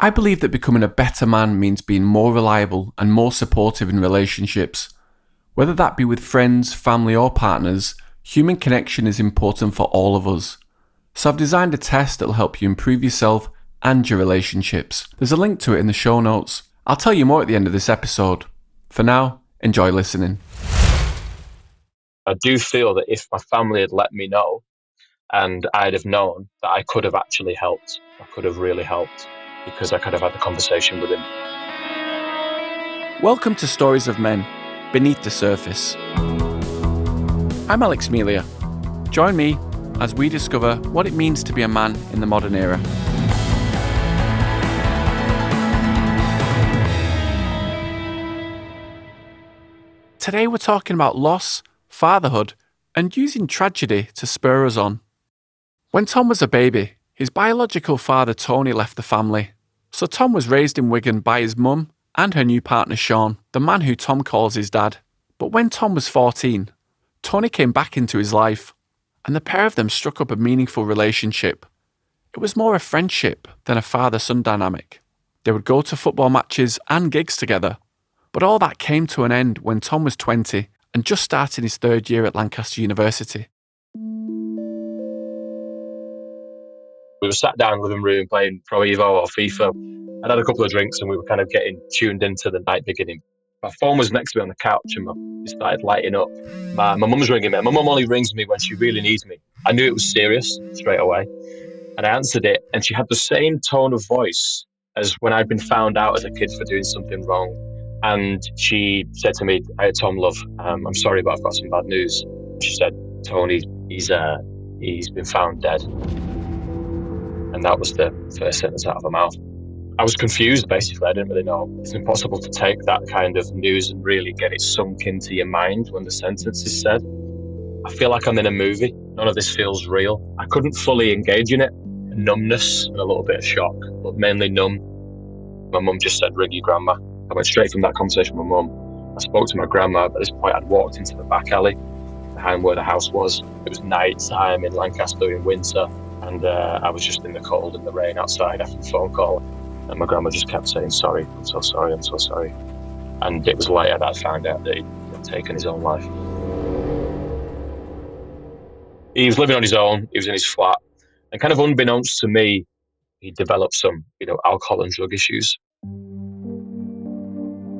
I believe that becoming a better man means being more reliable and more supportive in relationships. Whether that be with friends, family, or partners, human connection is important for all of us. So I've designed a test that'll help you improve yourself and your relationships. There's a link to it in the show notes. I'll tell you more at the end of this episode. For now, enjoy listening. I do feel that if my family had let me know and I'd have known that I could have actually helped, I could have really helped because I kind of had the conversation with him. Welcome to Stories of Men Beneath the Surface. I'm Alex Melia. Join me as we discover what it means to be a man in the modern era. Today we're talking about loss, fatherhood, and using tragedy to spur us on. When Tom was a baby, his biological father Tony left the family. So Tom was raised in Wigan by his mum and her new partner Sean, the man who Tom calls his dad. But when Tom was 14, Tony came back into his life, and the pair of them struck up a meaningful relationship. It was more a friendship than a father son dynamic. They would go to football matches and gigs together, but all that came to an end when Tom was 20 and just started his third year at Lancaster University. We were sat down in the living room playing Pro Evo or FIFA. I'd had a couple of drinks and we were kind of getting tuned into the night beginning. My phone was next to me on the couch and my, it started lighting up. My, mum's ringing me. My mum only rings me when she really needs me. I knew it was serious straight away. And I answered it and she had the same tone of voice as when I'd been found out as a kid for doing something wrong. And she said to me, "Hey Tom, love, um, I'm sorry, but I've got some bad news." She said, "Tony, he's uh, he's been found dead." And that was the first sentence out of her mouth. I was confused, basically. I didn't really know. It's impossible to take that kind of news and really get it sunk into your mind when the sentence is said. I feel like I'm in a movie. None of this feels real. I couldn't fully engage in it. Numbness and a little bit of shock, but mainly numb. My mum just said, ring your grandma. I went straight from that conversation with my mum. I spoke to my grandma. At this point, I'd walked into the back alley behind where the house was. It was night time in Lancaster in winter, and uh, I was just in the cold and the rain outside after the phone call. And my grandma just kept saying, Sorry, I'm so sorry, I'm so sorry. And it was later that I found out that he'd taken his own life. He was living on his own, he was in his flat, and kind of unbeknownst to me, he developed some, you know, alcohol and drug issues.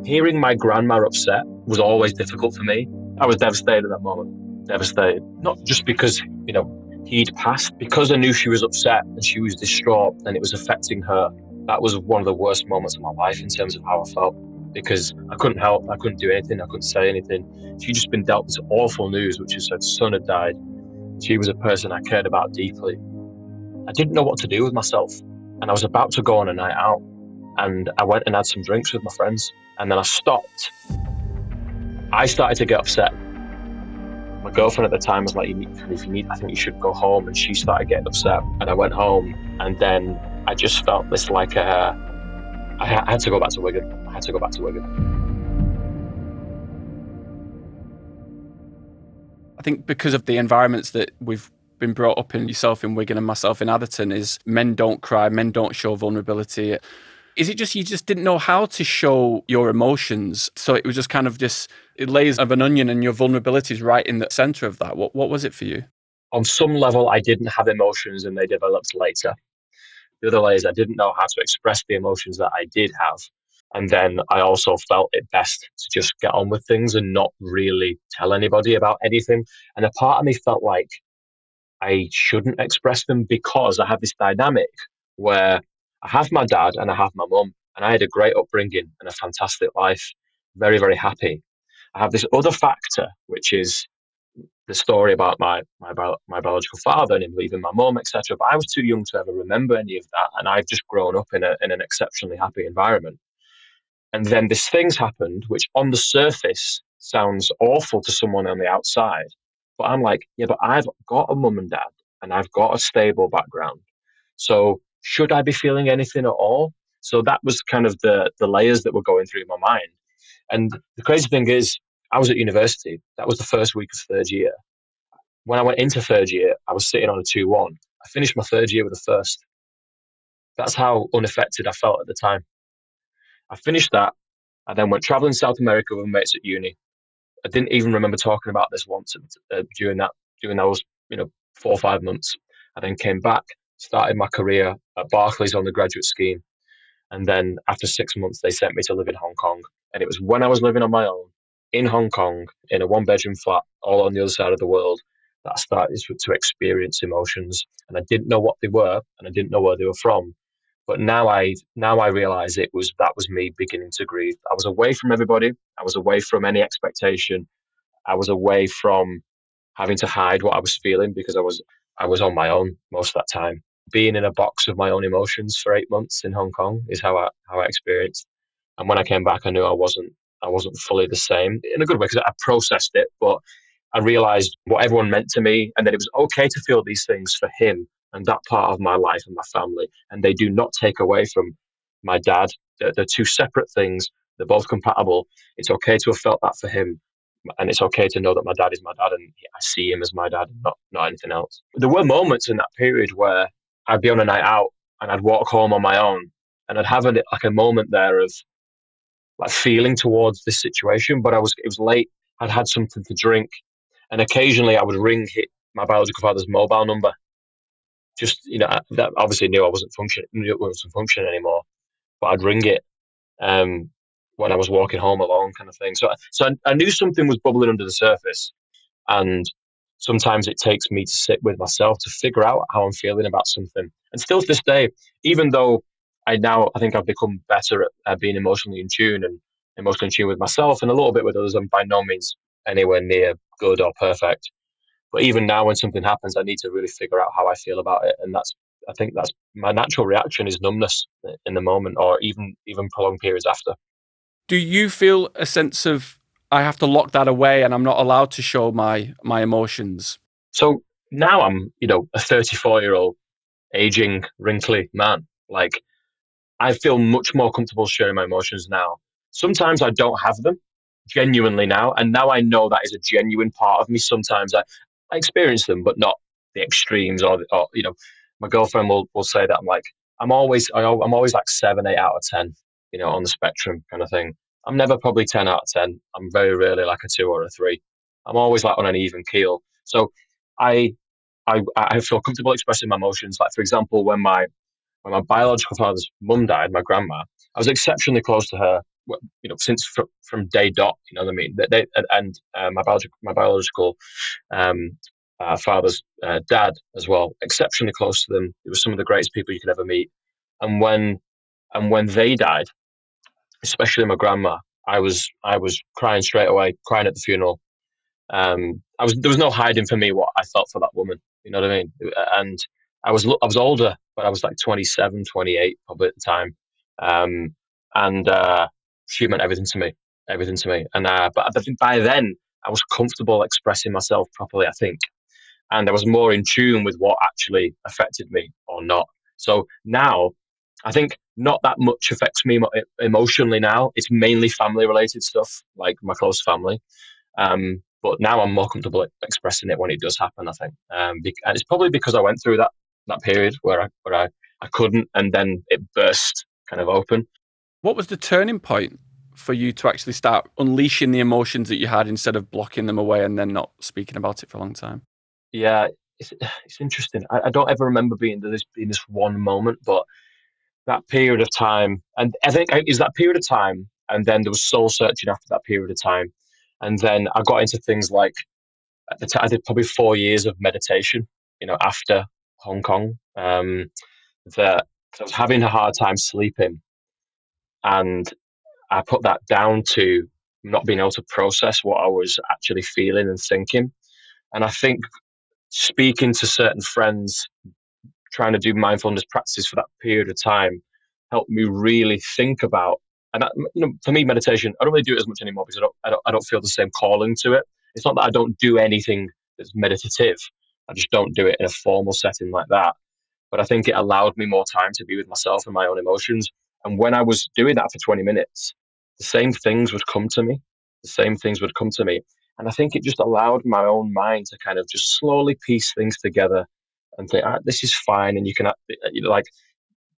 Hearing my grandma upset was always difficult for me. I was devastated at that moment. Devastated. Not just because, you know, he'd passed, because I knew she was upset and she was distraught and it was affecting her. That was one of the worst moments of my life in terms of how I felt because I couldn't help, I couldn't do anything, I couldn't say anything. She'd just been dealt this awful news, which is her son had died. She was a person I cared about deeply. I didn't know what to do with myself. And I was about to go on a night out. And I went and had some drinks with my friends. And then I stopped. I started to get upset. My girlfriend at the time was like, "You if you need, I think you should go home. And she started getting upset. And I went home. And then I just felt this like, uh, I had to go back to Wigan. I had to go back to Wigan. I think because of the environments that we've been brought up in, yourself in Wigan and myself in Atherton, is men don't cry, men don't show vulnerability. Is it just you just didn't know how to show your emotions? So it was just kind of just layers of an onion and your vulnerabilities right in the center of that. What what was it for you? On some level, I didn't have emotions and they developed later. The other layer is I didn't know how to express the emotions that I did have. And then I also felt it best to just get on with things and not really tell anybody about anything. And a part of me felt like I shouldn't express them because I have this dynamic where I have my dad and I have my mum, and I had a great upbringing and a fantastic life, very, very happy. I have this other factor, which is the story about my my, my biological father and him leaving my mum, etc. But I was too young to ever remember any of that, and I've just grown up in a in an exceptionally happy environment. And then this thing's happened, which on the surface sounds awful to someone on the outside, but I'm like, yeah, but I've got a mum and dad, and I've got a stable background. So should I be feeling anything at all? So that was kind of the the layers that were going through my mind. And the crazy thing is, I was at university. That was the first week of third year. When I went into third year, I was sitting on a 2 1. I finished my third year with a first. That's how unaffected I felt at the time. I finished that. I then went traveling South America with mates at uni. I didn't even remember talking about this once uh, during that during those you know four or five months. I then came back, started my career at Barclays on the graduate scheme, and then after six months they sent me to live in Hong Kong. And it was when I was living on my own in Hong Kong in a one bedroom flat, all on the other side of the world, that I started to experience emotions. And I didn't know what they were, and I didn't know where they were from. But now I now I realize it was that was me beginning to grieve. I was away from everybody. I was away from any expectation. I was away from having to hide what I was feeling because I was I was on my own most of that time. Being in a box of my own emotions for eight months in Hong Kong is how I how I experienced. And when I came back, I knew I wasn't I wasn't fully the same in a good way because I processed it, but I realized what everyone meant to me and that it was okay to feel these things for him and that part of my life and my family. And they do not take away from my dad. They're, they're two separate things. They're both compatible. It's okay to have felt that for him. And it's okay to know that my dad is my dad and I see him as my dad, not, not anything else. There were moments in that period where I'd be on a night out and I'd walk home on my own and I'd have a, like a moment there of like feeling towards this situation, but I was, it was late. I'd had something to drink and occasionally I would ring hit my biological father's mobile number just you know that obviously knew I wasn't functioning it wasn't functioning anymore, but I'd ring it um, when I was walking home alone, kind of thing. So so I, I knew something was bubbling under the surface, and sometimes it takes me to sit with myself to figure out how I'm feeling about something. And still to this day, even though I now I think I've become better at, being emotionally in tune and emotionally in tune with myself and a little bit with others, I'm by no means anywhere near good or perfect. But even now, when something happens, I need to really figure out how I feel about it, and that's I think that's my natural reaction is numbness in the moment, or even even prolonged periods after. Do you feel a sense of I have to lock that away, and I'm not allowed to show my my emotions? So now I'm, you know, a 34 year old, aging, wrinkly man. Like I feel much more comfortable sharing my emotions now. Sometimes I don't have them genuinely now, and now I know that is a genuine part of me. Sometimes I, I experience them, but not the extremes or, or you know, my girlfriend will, will say that I'm like, I'm always, I, I'm always like seven, eight out of 10, you know, on the spectrum kind of thing. I'm never probably 10 out of 10. I'm very rarely like a two or a three. I'm always like on an even keel. So I, I, I feel comfortable expressing my emotions. Like, for example, when my, when my biological father's mum died, my grandma, I was exceptionally close to her you know, since from, from day dot, you know what I mean? They, and uh, my biological, my biological um, uh, father's uh, dad as well, exceptionally close to them. They was some of the greatest people you could ever meet. And when, and when they died, especially my grandma, I was, I was crying straight away, crying at the funeral. Um, I was, there was no hiding for me what I felt for that woman. You know what I mean? And I was, I was older, but I was like 27, 28 probably at the time. Um, and uh, she meant everything to me, everything to me. And uh, but I think by then I was comfortable expressing myself properly. I think, and I was more in tune with what actually affected me or not. So now, I think not that much affects me emotionally now. It's mainly family related stuff, like my close family. Um, but now I'm more comfortable expressing it when it does happen. I think, um, and it's probably because I went through that that period where I where I, I couldn't, and then it burst kind of open. What was the turning point for you to actually start unleashing the emotions that you had instead of blocking them away and then not speaking about it for a long time? Yeah, it's, it's interesting. I, I don't ever remember being this being this one moment, but that period of time, and I think is that period of time, and then there was soul searching after that period of time, and then I got into things like at the time I did probably four years of meditation. You know, after Hong Kong, um, that I was having a hard time sleeping, and I put that down to not being able to process what I was actually feeling and thinking. And I think speaking to certain friends, trying to do mindfulness practices for that period of time, helped me really think about. And that, you know, for me, meditation, I don't really do it as much anymore because I don't, I don't, I don't feel the same calling to it. It's not that I don't do anything that's meditative. I just don't do it in a formal setting like that. But I think it allowed me more time to be with myself and my own emotions. And when I was doing that for 20 minutes, the same things would come to me. The same things would come to me. And I think it just allowed my own mind to kind of just slowly piece things together and think, ah, this is fine. And you can, uh, like,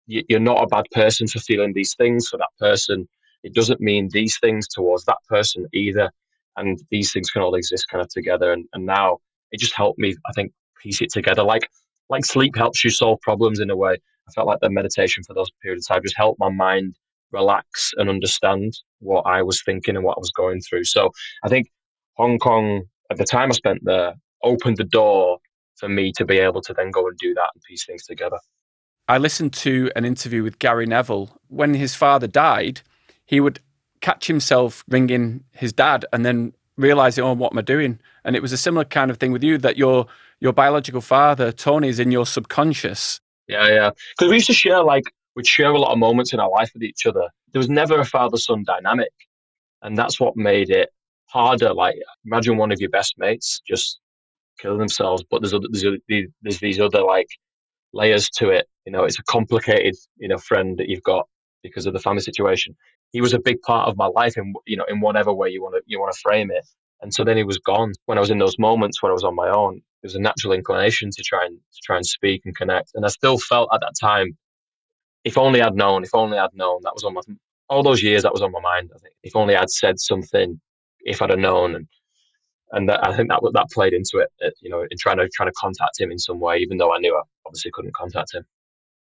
you're not a bad person for feeling these things for that person. It doesn't mean these things towards that person either. And these things can all exist kind of together. And, and now it just helped me, I think, piece it together. Like like sleep helps you solve problems in a way. I felt like the meditation for those periods of time just helped my mind relax and understand what I was thinking and what I was going through. So I think Hong Kong, at the time I spent there, opened the door for me to be able to then go and do that and piece things together. I listened to an interview with Gary Neville. When his father died, he would catch himself ringing his dad and then realizing, oh, what am I doing? And it was a similar kind of thing with you that your your biological father, Tony, is in your subconscious. Yeah, yeah. Because we used to share like we'd share a lot of moments in our life with each other. There was never a father son dynamic. And that's what made it harder. Like, imagine one of your best mates just killing themselves, but there's, other, there's, there's these other like layers to it. You know, it's a complicated, you know, friend that you've got because of the family situation. He was a big part of my life in, you know, in whatever way you want to, you want to frame it. And so then he was gone when I was in those moments when I was on my own. There was a natural inclination to try and to try and speak and connect. And I still felt at that time if only I'd known, if only I'd known, that was on my, all those years that was on my mind. I think if only I'd said something, if I'd have known, and and that, I think that that played into it, uh, you know, in trying to trying to contact him in some way, even though I knew I obviously couldn't contact him.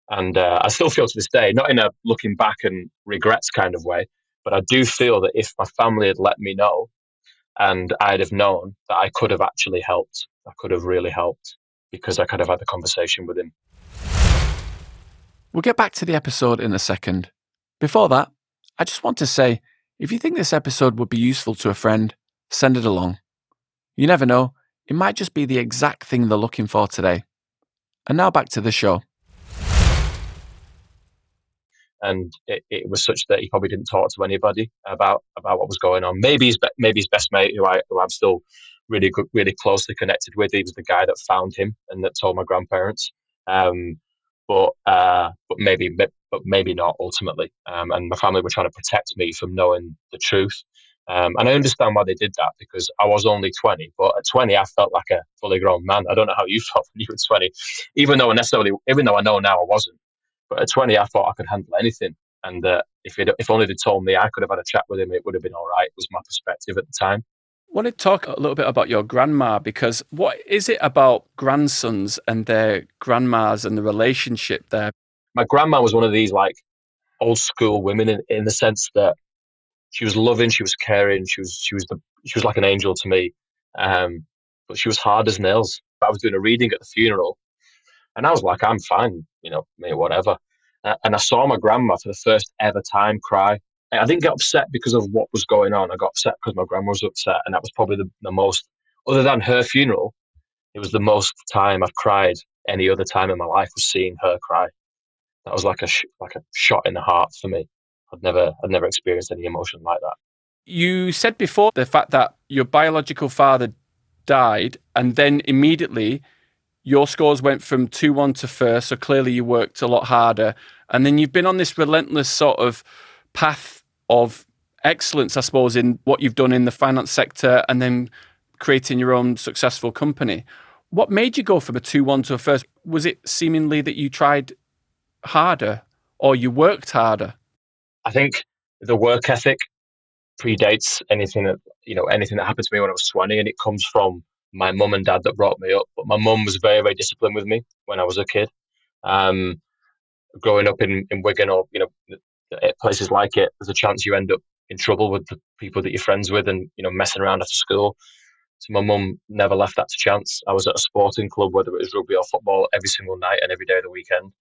And uh, I still feel to this day, not in a looking back and regrets kind of way, but I do feel that if my family had let me know, and I'd have known that I could have actually helped, I could have really helped because I could have had the conversation with him. We'll get back to the episode in a second. Before that, I just want to say if you think this episode would be useful to a friend, send it along. You never know, it might just be the exact thing they're looking for today. And now back to the show. And it, it was such that he probably didn't talk to anybody about about what was going on. Maybe his maybe his best mate, who I who I'm still really good, really closely connected with, he was the guy that found him and that told my grandparents. Um, but uh, but maybe but maybe not ultimately. Um, and my family were trying to protect me from knowing the truth. Um, and I understand why they did that because I was only 20, but at 20 I felt like a fully grown man. I don't know how you felt when you were 20, even though necessarily, even though I know now I wasn't. But at 20 I thought I could handle anything. And uh, if it, if only they'd told me I could have had a chat with him, it would have been all right. Was my perspective at the time. I want to talk a little bit about your grandma because what is it about grandsons and their grandmas and the relationship there? My grandma was one of these like old school women in, in the sense that she was loving, she was caring, she was she was the she was like an angel to me. Um, but she was hard as nails. I was doing a reading at the funeral, and I was like, I'm fine, you know, mate, whatever. Uh, and I saw my grandma for the first ever time cry I didn't get upset because of what was going on. I got upset because my grandma was upset, and that was probably the, the most, other than her funeral, it was the most time I've cried any other time in my life was seeing her cry. That was like a sh- like a shot in the heart for me. I'd never I'd never experienced any emotion like that. You said before the fact that your biological father died, and then immediately your scores went from two one to first. So clearly you worked a lot harder, and then you've been on this relentless sort of path of excellence, I suppose, in what you've done in the finance sector and then creating your own successful company. What made you go from a 2 1 to a first? Was it seemingly that you tried harder or you worked harder? I think the work ethic predates anything that, you know, anything that happened to me when I was 20 and it comes from my mum and dad that brought me up. But my mum was very, very disciplined with me when I was a kid. Um, growing up in, in Wigan or, you know, places like it, there's a chance you end up in trouble with the people that you're friends with and you know messing around after school. So my mum never left that to chance. I was at a sporting club, whether it was rugby or football, every single night and every day of the weekend.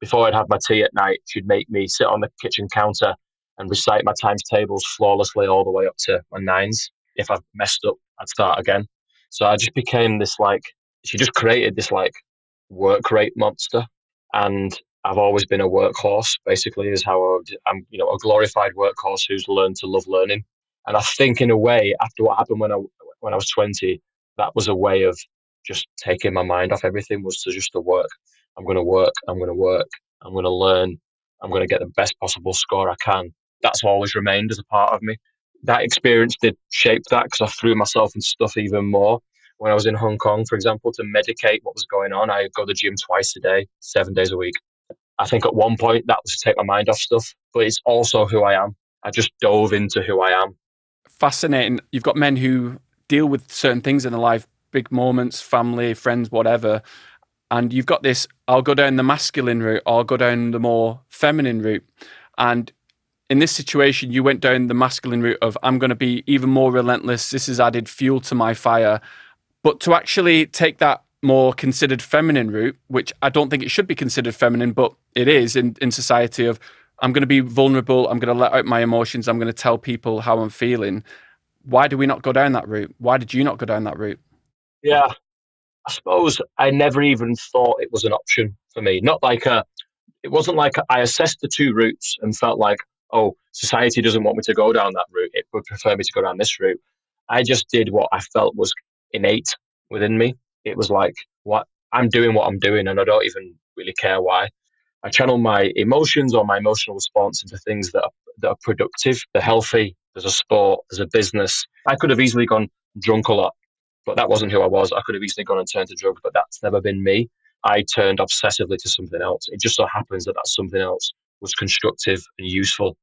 Before I'd have my tea at night, she'd make me sit on the kitchen counter and recite my times tables flawlessly all the way up to my nines. If I messed up, I'd start again. So I just became this like she just created this like work rate monster. And I've always been a workhorse, basically, is how I'm, you know, a glorified workhorse who's learned to love learning. And I think, in a way, after what happened when I when I was 20, that was a way of just taking my mind off everything. Was to just to work. I'm going to work. I'm going to work. I'm going to learn. I'm going to get the best possible score I can. That's always remained as a part of me. That experience did shape that because I threw myself in stuff even more. When I was in Hong Kong, for example, to medicate what was going on, I go to the gym twice a day, seven days a week I think at one point that was to take my mind off stuff, but it's also who I am. I just dove into who I am. Fascinating. You've got men who deal with certain things in their life, big moments, family, friends, whatever. And you've got this, I'll go down the masculine route, or I'll go down the more feminine route. And in this situation, you went down the masculine route of, I'm going to be even more relentless. This has added fuel to my fire. But to actually take that more considered feminine route, which I don't think it should be considered feminine, but it is in, in society of I'm going to be vulnerable, I'm going to let out my emotions, I'm going to tell people how I'm feeling. Why do we not go down that route? Why did you not go down that route? Yeah, I suppose I never even thought it was an option for me. Not like a, it wasn't like I assessed the two routes and felt like, oh, society doesn't want me to go down that route. It would prefer me to go down this route. I just did what I felt was innate within me it was like what I'm doing what I'm doing and I don't even really care why. I channel my emotions or my emotional response into things that are, that are productive, they're healthy. There's a sport, there's a business. I could have easily gone drunk a lot, but that wasn't who I was. I could have easily gone and turned to drugs, but that's never been me. I turned obsessively to something else. It just so happens that that something else was constructive and useful.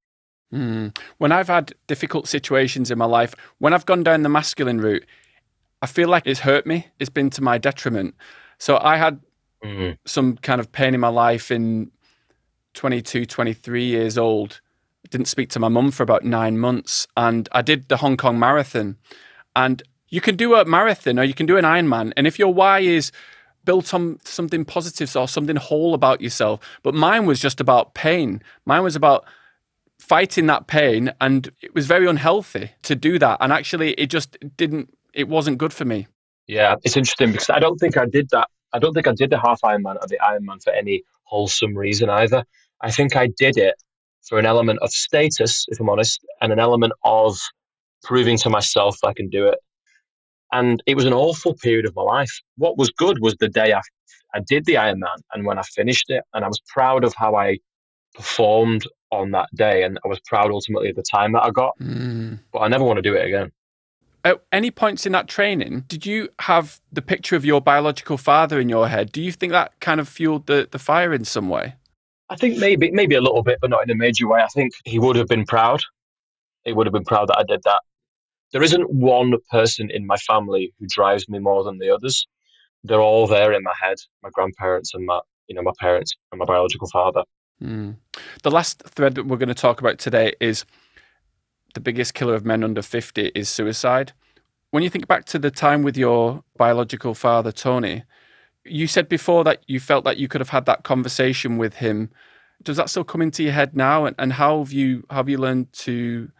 Mm. When I've had difficult situations in my life, when I've gone down the masculine route, I feel like it's hurt me. It's been to my detriment. So I had mm. some kind of pain in my life in 22, 23 years old. I didn't speak to my mum for about nine months. And I did the Hong Kong Marathon. And you can do a marathon or you can do an Ironman. And if your why is built on something positive or something whole about yourself, but mine was just about pain. Mine was about fighting that pain. And it was very unhealthy to do that. And actually, it just didn't it wasn't good for me. Yeah, it's interesting because I don't think I did that. I don't think I did the half Ironman or the Ironman for any wholesome reason either. I think I did it for an element of status, if I'm honest, and an element of proving to myself I can do it. And it was an awful period of my life. What was good was the day I, I did the Ironman and when I finished it, and I was proud of how I performed on that day, and I was proud ultimately of the time that I got. Mm. But I never want to do it again at any points in that training, did you have the picture of your biological father in your head? Do you think that kind of fueled the, the fire in some way? I think maybe maybe a little bit, but not in a major way. I think he would have been proud. He would have been proud that I did that. There isn't one person in my family who drives me more than the others. They're all there in my head. My grandparents and my you know my parents and my biological father. Mm. The last thread that we're going to talk about today is the biggest killer of men under 50 is suicide. When you think back to the time with your biological father, Tony, you said before that you felt that you could have had that conversation with him. Does that still come into your head now? And, and how have you have you learned to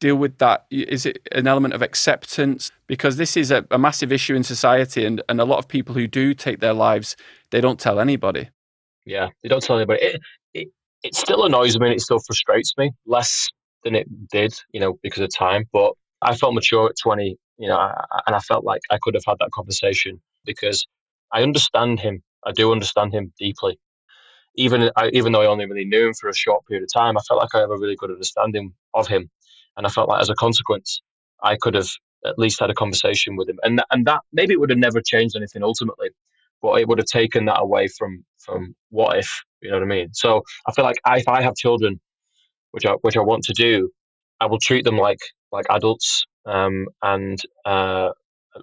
deal with that? Is it an element of acceptance? Because this is a, a massive issue in society, and, and a lot of people who do take their lives, they don't tell anybody. Yeah, they don't tell anybody. It, it, it still annoys me and it still frustrates me. Less than it did, you know, because of time. But I felt mature at 20, you know, and I felt like I could have had that conversation because I understand him. I do understand him deeply. Even I, even though I only really knew him for a short period of time, I felt like I have a really good understanding of him, and I felt like as a consequence, I could have at least had a conversation with him, and and that maybe it would have never changed anything ultimately, but it would have taken that away from from what if, you know what I mean? So I feel like if I have children, which I which I want to do, I will treat them like like adults. Um, and uh,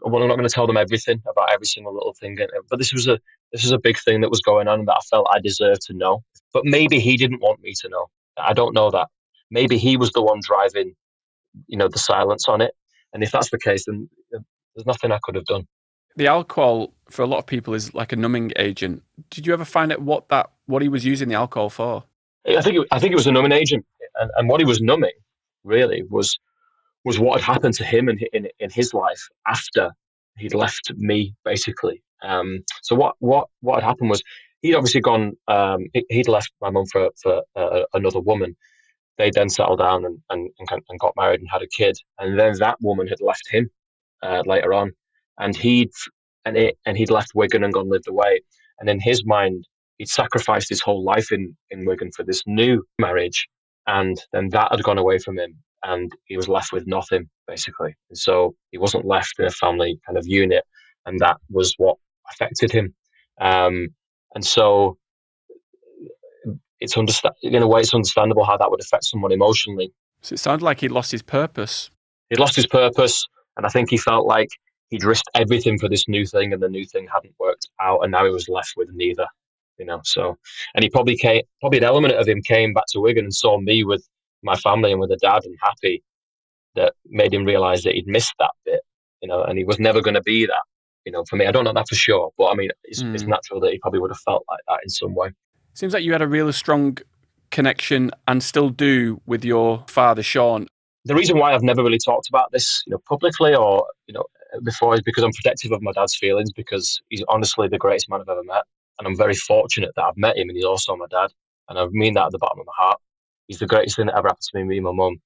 well, I'm not going to tell them everything about every single little thing. But this was a this was a big thing that was going on that I felt I deserved to know. But maybe he didn't want me to know. I don't know that. Maybe he was the one driving, you know, the silence on it. And if that's the case, then there's nothing I could have done. The alcohol for a lot of people is like a numbing agent. Did you ever find out what that what he was using the alcohol for? I think it, I think it was a numbing agent and, and what he was numbing really was was what had happened to him in, in, in his life after he'd left me, basically. Um, so what what what had happened was he'd obviously gone. Um, he'd left my mum for for uh, another woman. They then settled down and, and and got married and had a kid, and then that woman had left him uh, later on, and he'd and it and he'd left Wigan and gone lived away. And in his mind, he'd sacrificed his whole life in in Wigan for this new marriage, and then that had gone away from him and he was left with nothing basically and so he wasn't left in a family kind of unit and that was what affected him um, and so it's understand in a way it's understandable how that would affect someone emotionally. So it sounded like he lost his purpose. He'd lost his purpose, and I think he felt like he'd risked everything for this new thing, and the new thing hadn't worked out, and now he was left with neither. You know, so and he probably came, probably an element of him came back to Wigan and saw me with my family and with a dad and happy that made him realize that he'd missed that bit. You know, and he was never going to be that. You know, for me, I don't know that for sure, but I mean, it's, mm. it's hmm. natural that he probably would have felt like that in some way. Seems like you had a really strong connection and still do with your father, Sean. The reason why I've never really talked about this, you know, publicly or you know before is because I'm protective of my dad's feelings because he's honestly the greatest man I've ever met, and I'm very fortunate that I've met him and he's also my dad, and I mean that at the bottom of my heart. He's the greatest thing that ever happened to me, me and my mum,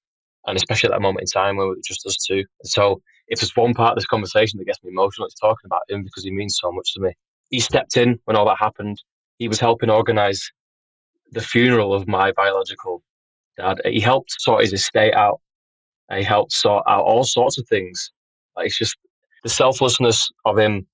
and especially at that moment in time when it were just us two. So, if there's one part of this conversation that gets me emotional, it's talking about him because he means so much to me. He stepped in when all that happened. He was helping organise the funeral of my biological dad. He helped sort his estate out. He helped sort out all sorts of things. Like it's just the selflessness of him,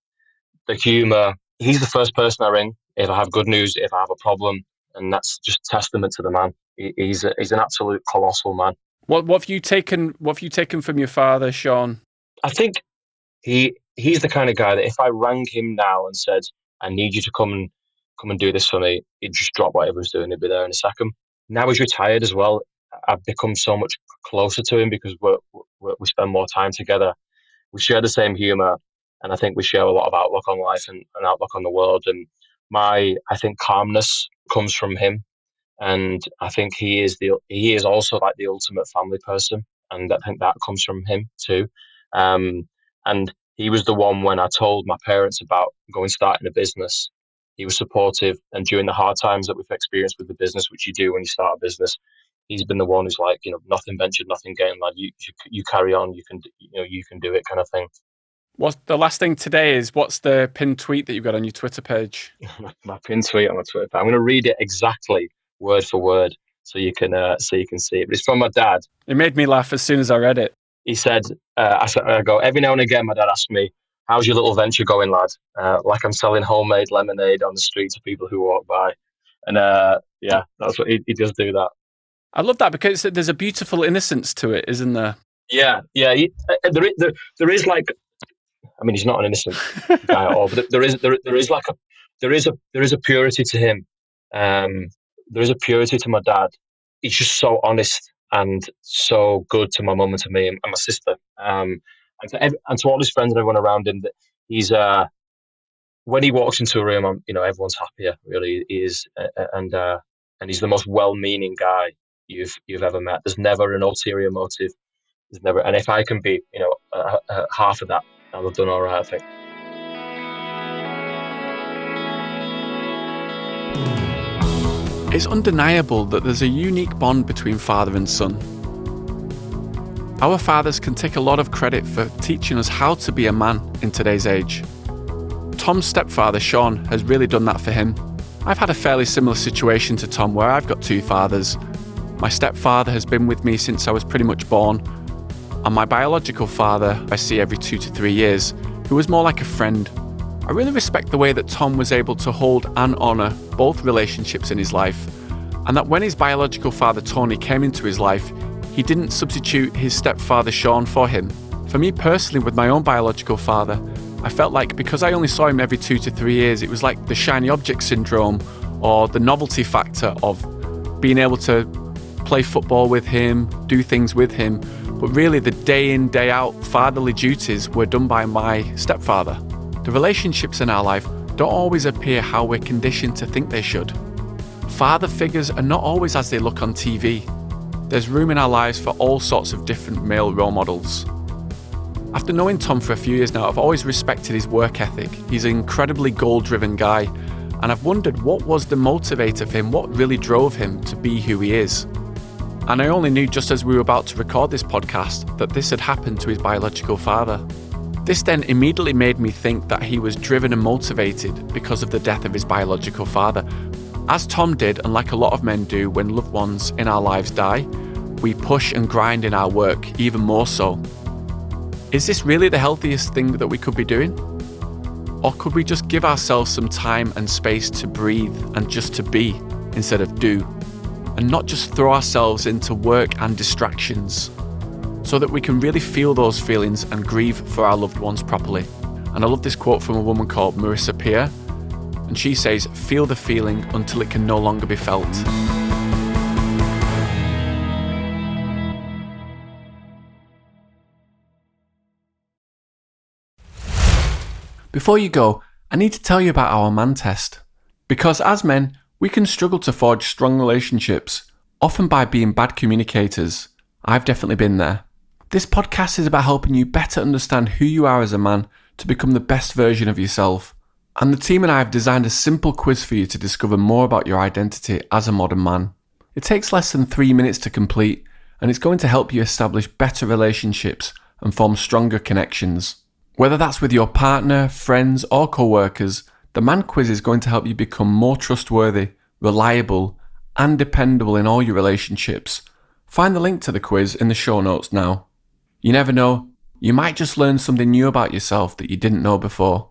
the humour. He's the first person I ring if I have good news, if I have a problem, and that's just testament to the man. He's a, he's an absolute colossal man. What what have you taken? What have you taken from your father, Sean? I think he he's the kind of guy that if I rang him now and said, "I need you to come and come and do this for me," he'd just drop whatever he's doing. He'd be there in a second. Now he's retired as well. I've become so much closer to him because we we spend more time together. We share the same humor, and I think we share a lot of outlook on life and, and outlook on the world. And my, I think, calmness comes from him, and I think he is the he is also like the ultimate family person, and I think that comes from him too. Um, and he was the one when I told my parents about going starting a business. He was supportive, and during the hard times that we've experienced with the business, which you do when you start a business, he's been the one who's like, you know, nothing ventured, nothing gained. Like you, you, you carry on, you can, you know, you can do it, kind of thing. What's the last thing today is what's the pinned tweet that you've got on your Twitter page? my pinned tweet on my Twitter. I'm going to read it exactly word for word so you can uh, so you can see it. But it's from my dad. It made me laugh as soon as I read it. He said, uh, I, said I go every now and again. My dad asks me, "How's your little venture going, lad?" Uh, like I'm selling homemade lemonade on the street to people who walk by. And uh, yeah, that's what he, he does do that. I love that because there's a beautiful innocence to it, isn't there? Yeah, yeah. He, uh, there, there, there is like, I mean, he's not an innocent guy at all, but there is, there, there is like a, there is a, there is a purity to him. Um, there is a purity to my dad. He's just so honest and so good to my mum and to me and, my sister. Um, and, to every, and to all his friends and everyone around him, that he's uh, when he walks into a room, I'm, you know, everyone's happier. Really, he is, and uh, and he's the most well-meaning guy you've you've ever met. There's never an ulterior motive. There's never, and if I can be, you know, uh, uh, half of that, I'll have done all right. I think. It's undeniable that there's a unique bond between father and son. Our fathers can take a lot of credit for teaching us how to be a man in today's age. Tom's stepfather, Sean, has really done that for him. I've had a fairly similar situation to Tom where I've got two fathers. My stepfather has been with me since I was pretty much born, and my biological father I see every two to three years, who was more like a friend. I really respect the way that Tom was able to hold and honour both relationships in his life, and that when his biological father Tony came into his life, he didn't substitute his stepfather Sean for him. For me personally, with my own biological father, I felt like because I only saw him every two to three years, it was like the shiny object syndrome or the novelty factor of being able to play football with him, do things with him. But really, the day in, day out fatherly duties were done by my stepfather. The relationships in our life don't always appear how we're conditioned to think they should. Father figures are not always as they look on TV. There's room in our lives for all sorts of different male role models. After knowing Tom for a few years now, I've always respected his work ethic. He's an incredibly goal driven guy, and I've wondered what was the motivator for him, what really drove him to be who he is. And I only knew just as we were about to record this podcast that this had happened to his biological father. This then immediately made me think that he was driven and motivated because of the death of his biological father. As Tom did, and like a lot of men do when loved ones in our lives die, we push and grind in our work even more so. Is this really the healthiest thing that we could be doing? Or could we just give ourselves some time and space to breathe and just to be? instead of do, and not just throw ourselves into work and distractions, so that we can really feel those feelings and grieve for our loved ones properly. And I love this quote from a woman called Marisa Peer, and she says, Feel the feeling until it can no longer be felt. Before you go, I need to tell you about our man test. Because as men, we can struggle to forge strong relationships, often by being bad communicators. I've definitely been there. This podcast is about helping you better understand who you are as a man to become the best version of yourself. And the team and I have designed a simple quiz for you to discover more about your identity as a modern man. It takes less than three minutes to complete, and it's going to help you establish better relationships and form stronger connections. Whether that's with your partner, friends, or co workers, the Man Quiz is going to help you become more trustworthy, reliable, and dependable in all your relationships. Find the link to the quiz in the show notes now. You never know, you might just learn something new about yourself that you didn't know before.